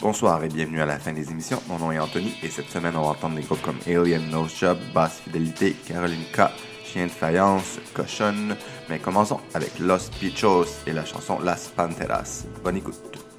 Bonsoir et bienvenue à la fin des émissions. Mon nom est Anthony et cette semaine, on va entendre des groupes comme Alien Nose Job, Basse Fidélité, Caroline Chien de Faïence, Cochonne. Mais commençons avec Los Pichos et la chanson Las Panteras. Bonne écoute.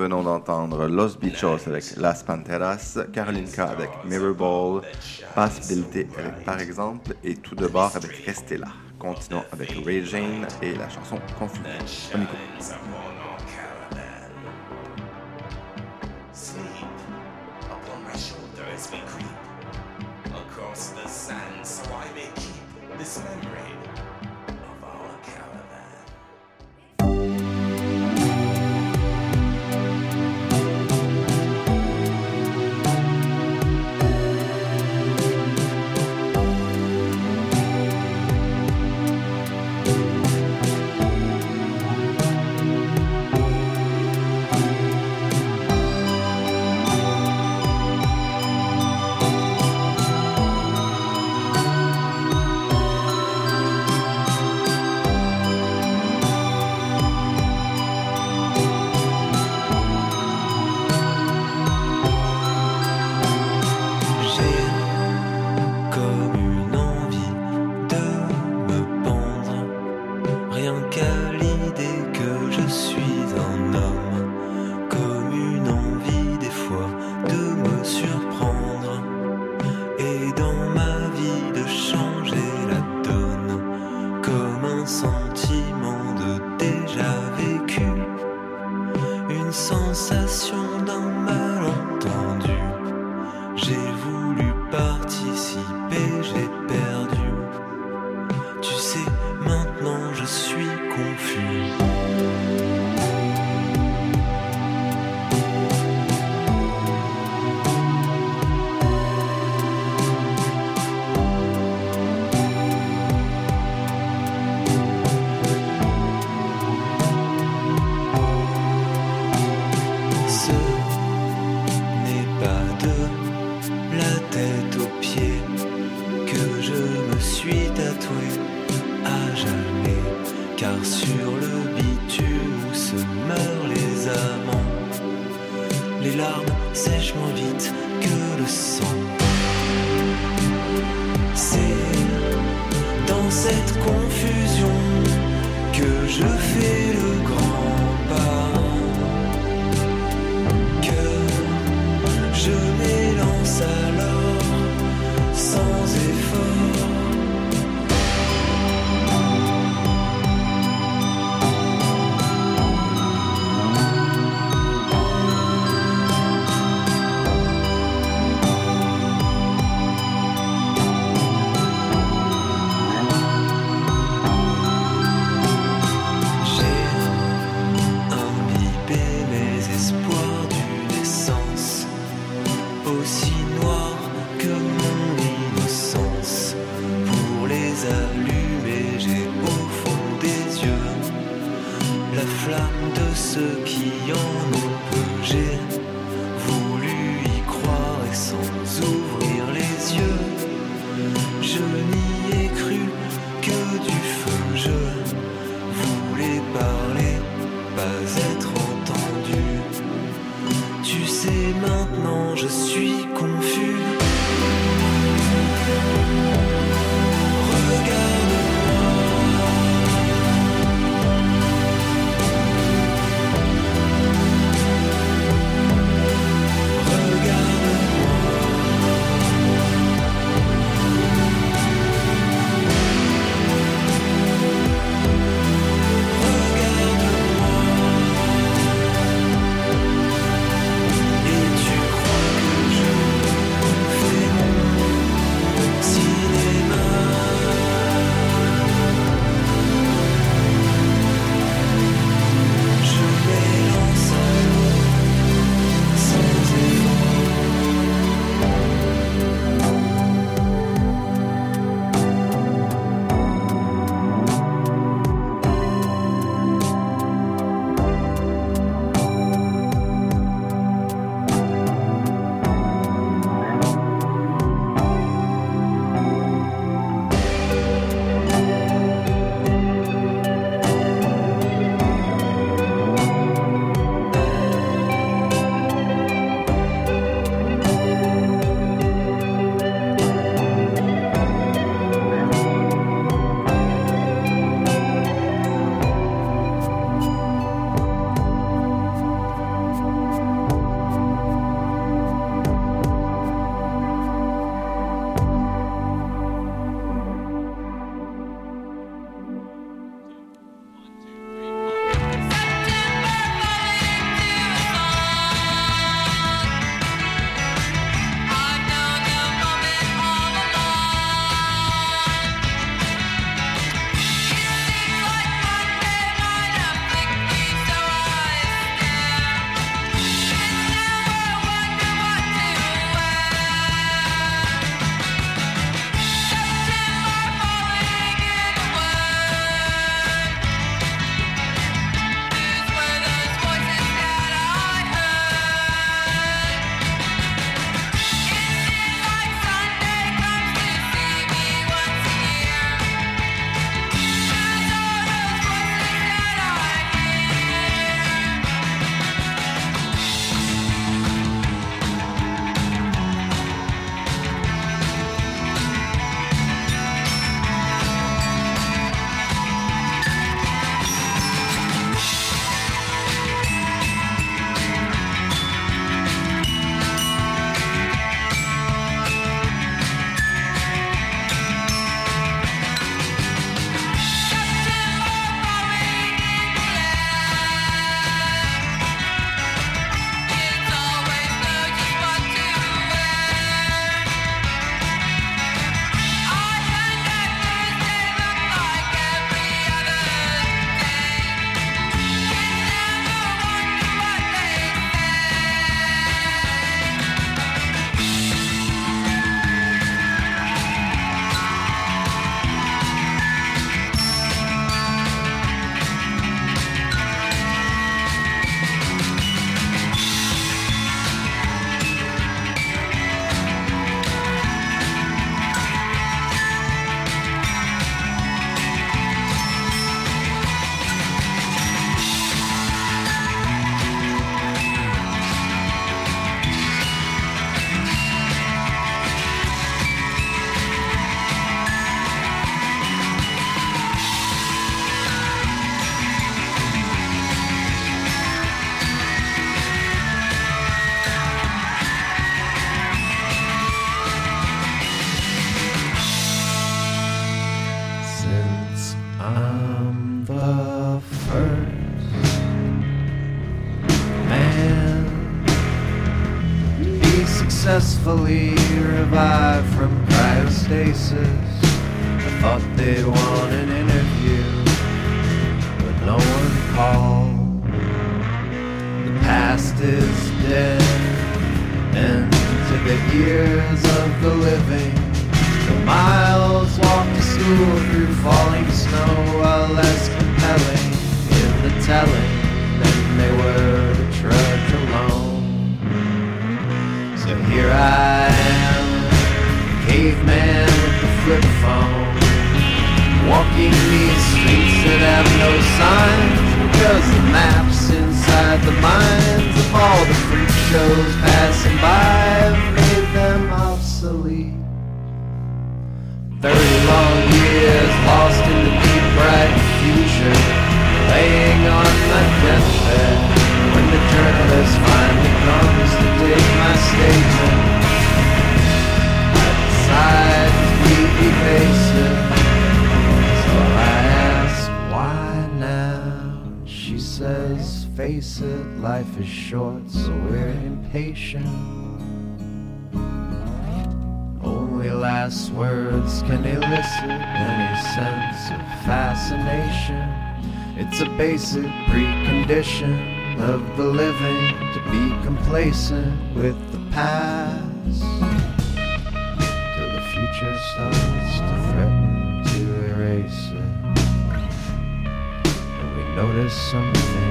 Venons d'entendre Los Bichos avec Las Panteras, Carolinka avec Mirrorball, Possibility avec Par exemple, et Tout de bord avec Restez là. Continuons avec Ray Jane et la chanson Conflit. On écoute. soon. Cryostasis. I thought they'd want an interview, but no one called. The past is dead, and to the ears of the living, the miles walked to school through falling snow are less compelling in the telling walking these streets that have no signs because the maps inside the minds of all the freak shows passing by have made them obsolete. Thirty long years lost in the deep bright future, laying on my deathbed when the journalist finally comes to take my statement. I decide to completely face face it, life is short, so we're impatient. Only last words can elicit any sense of fascination. It's a basic precondition of the living to be complacent with the past. Till the future starts to threaten to erase it. Notice something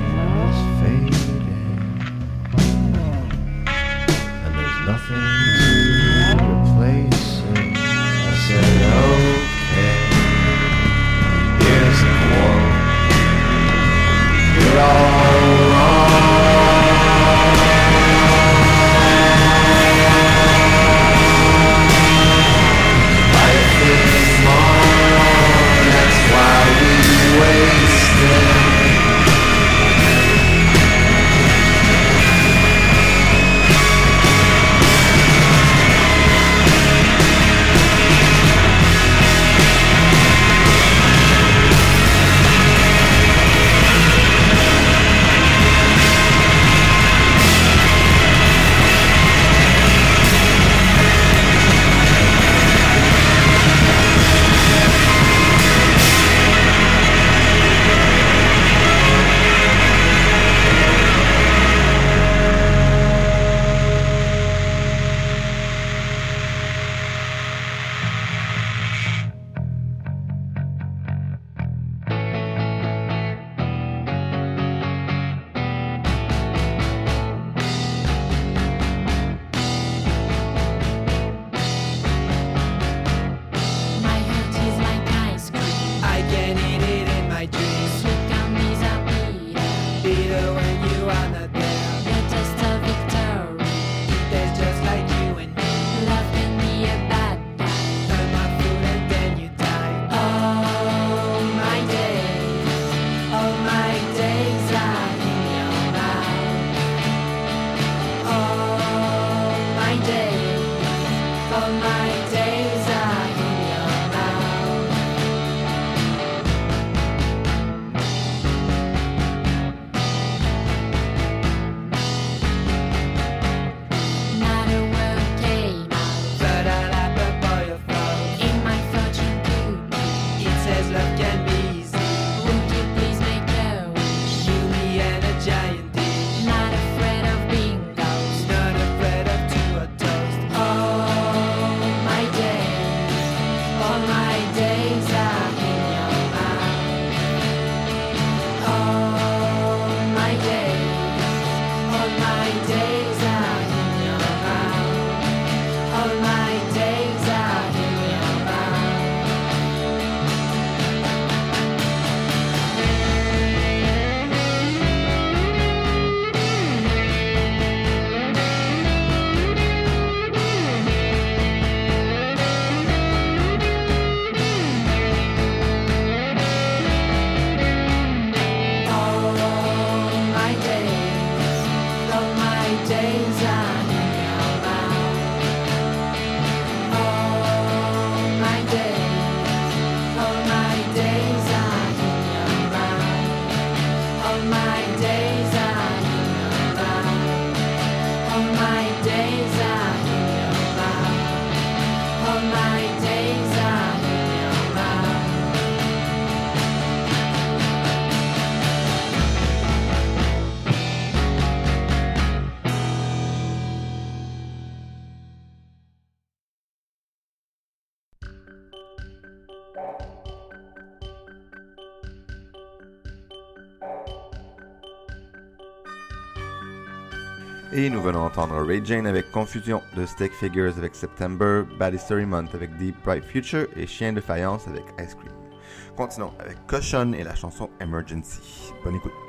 is Et nous venons entendre Ray Jane avec Confusion, de Stick Figures avec September, Bad History Month avec Deep Bright Future et Chien de faïence avec Ice Cream. Continuons avec Cochon et la chanson Emergency. Bonne écoute.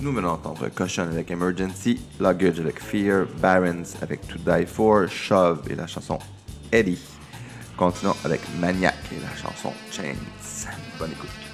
Nous venons d'entendre Caution avec Emergency, Luggage avec Fear, Barons avec To Die For, Shove et la chanson Eddie. Continuons avec Maniac et la chanson Chains. Bonne écoute.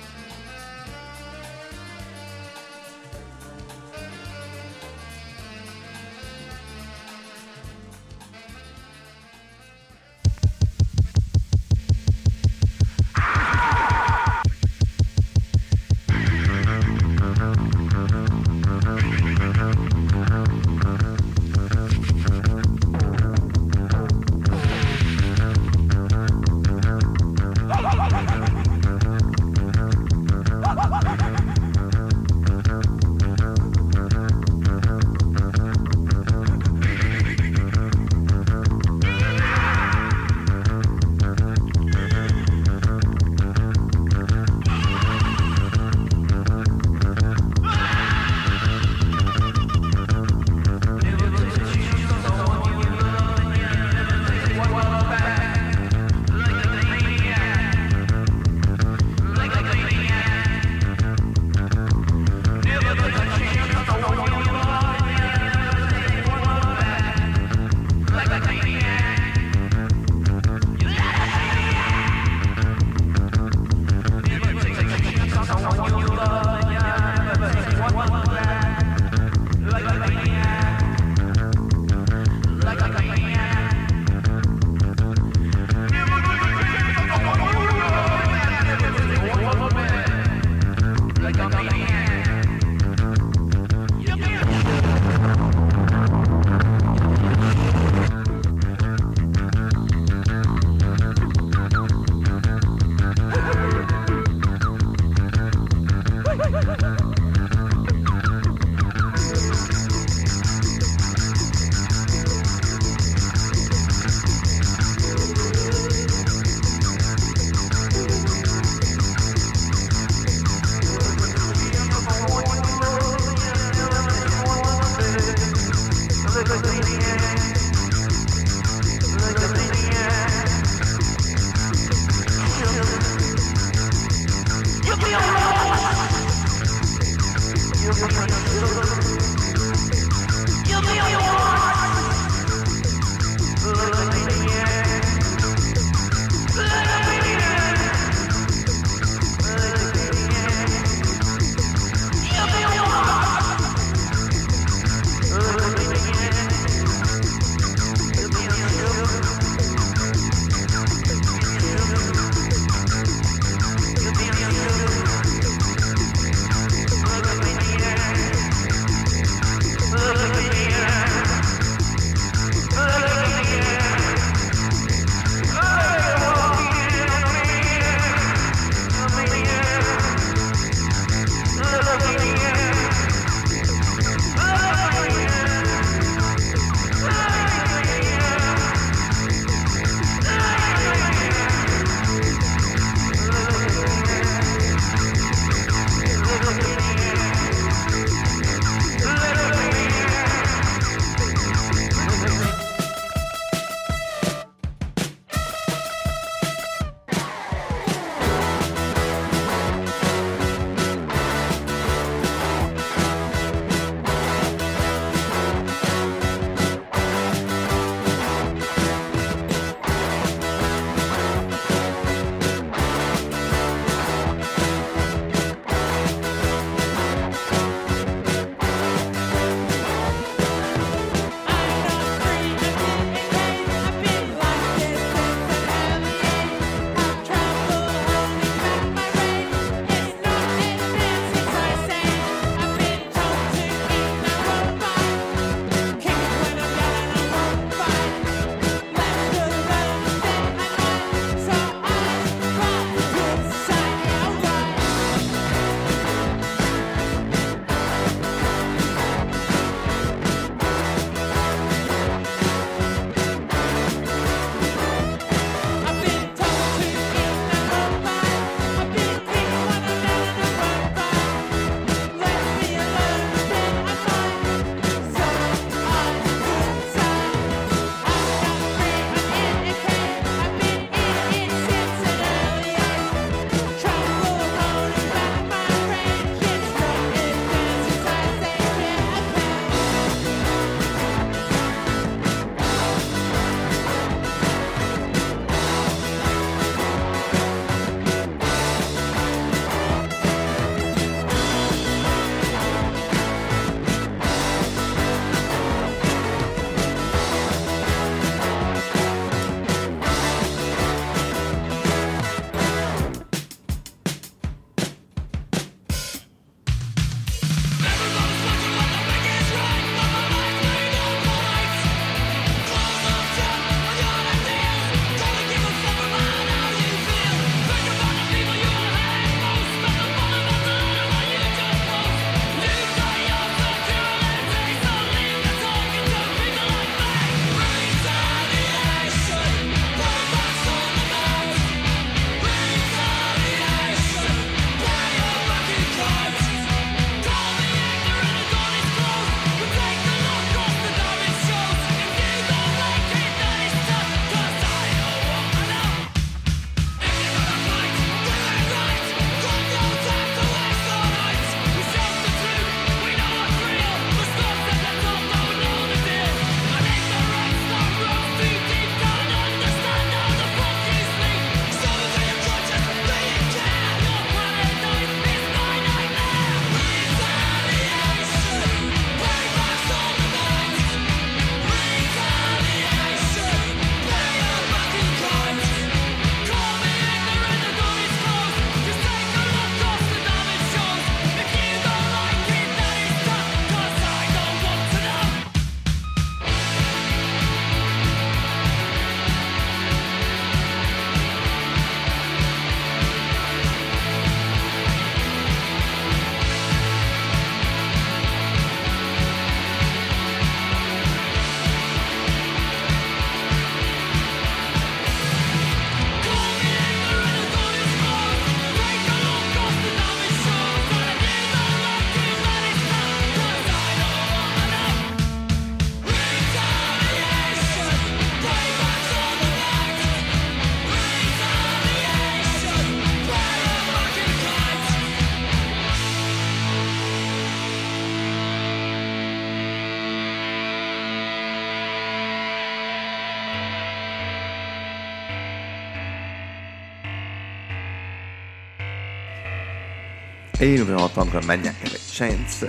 Et nous venons entendre Maniac avec Chance,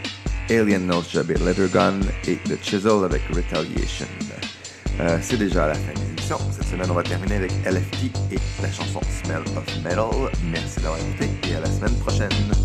Alien Nose Job et Lettergun et The Chisel avec Retaliation. Euh, c'est déjà la fin de l'émission. Cette semaine, on va terminer avec LFT et la chanson Smell of Metal. Merci d'avoir écouté et à la semaine prochaine.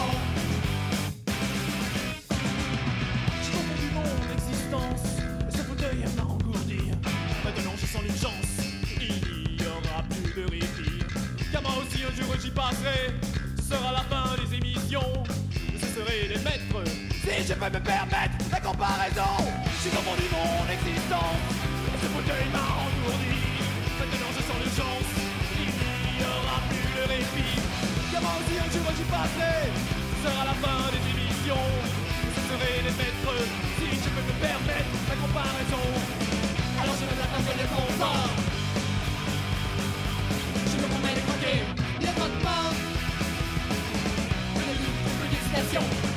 ce sera la fin des émissions. Je serai les maîtres, si je peux me permettre la comparaison. Je suis dans mon mon existence, et ce fauteuil m'a entourdi. Maintenant je sens l'urgence, il n'y aura plus de répit. Comment dire que je passer, ce sera la fin des émissions. Je serai les maîtres, si je peux me permettre la comparaison. Alors je me la place de votre monde. Venez-vous une.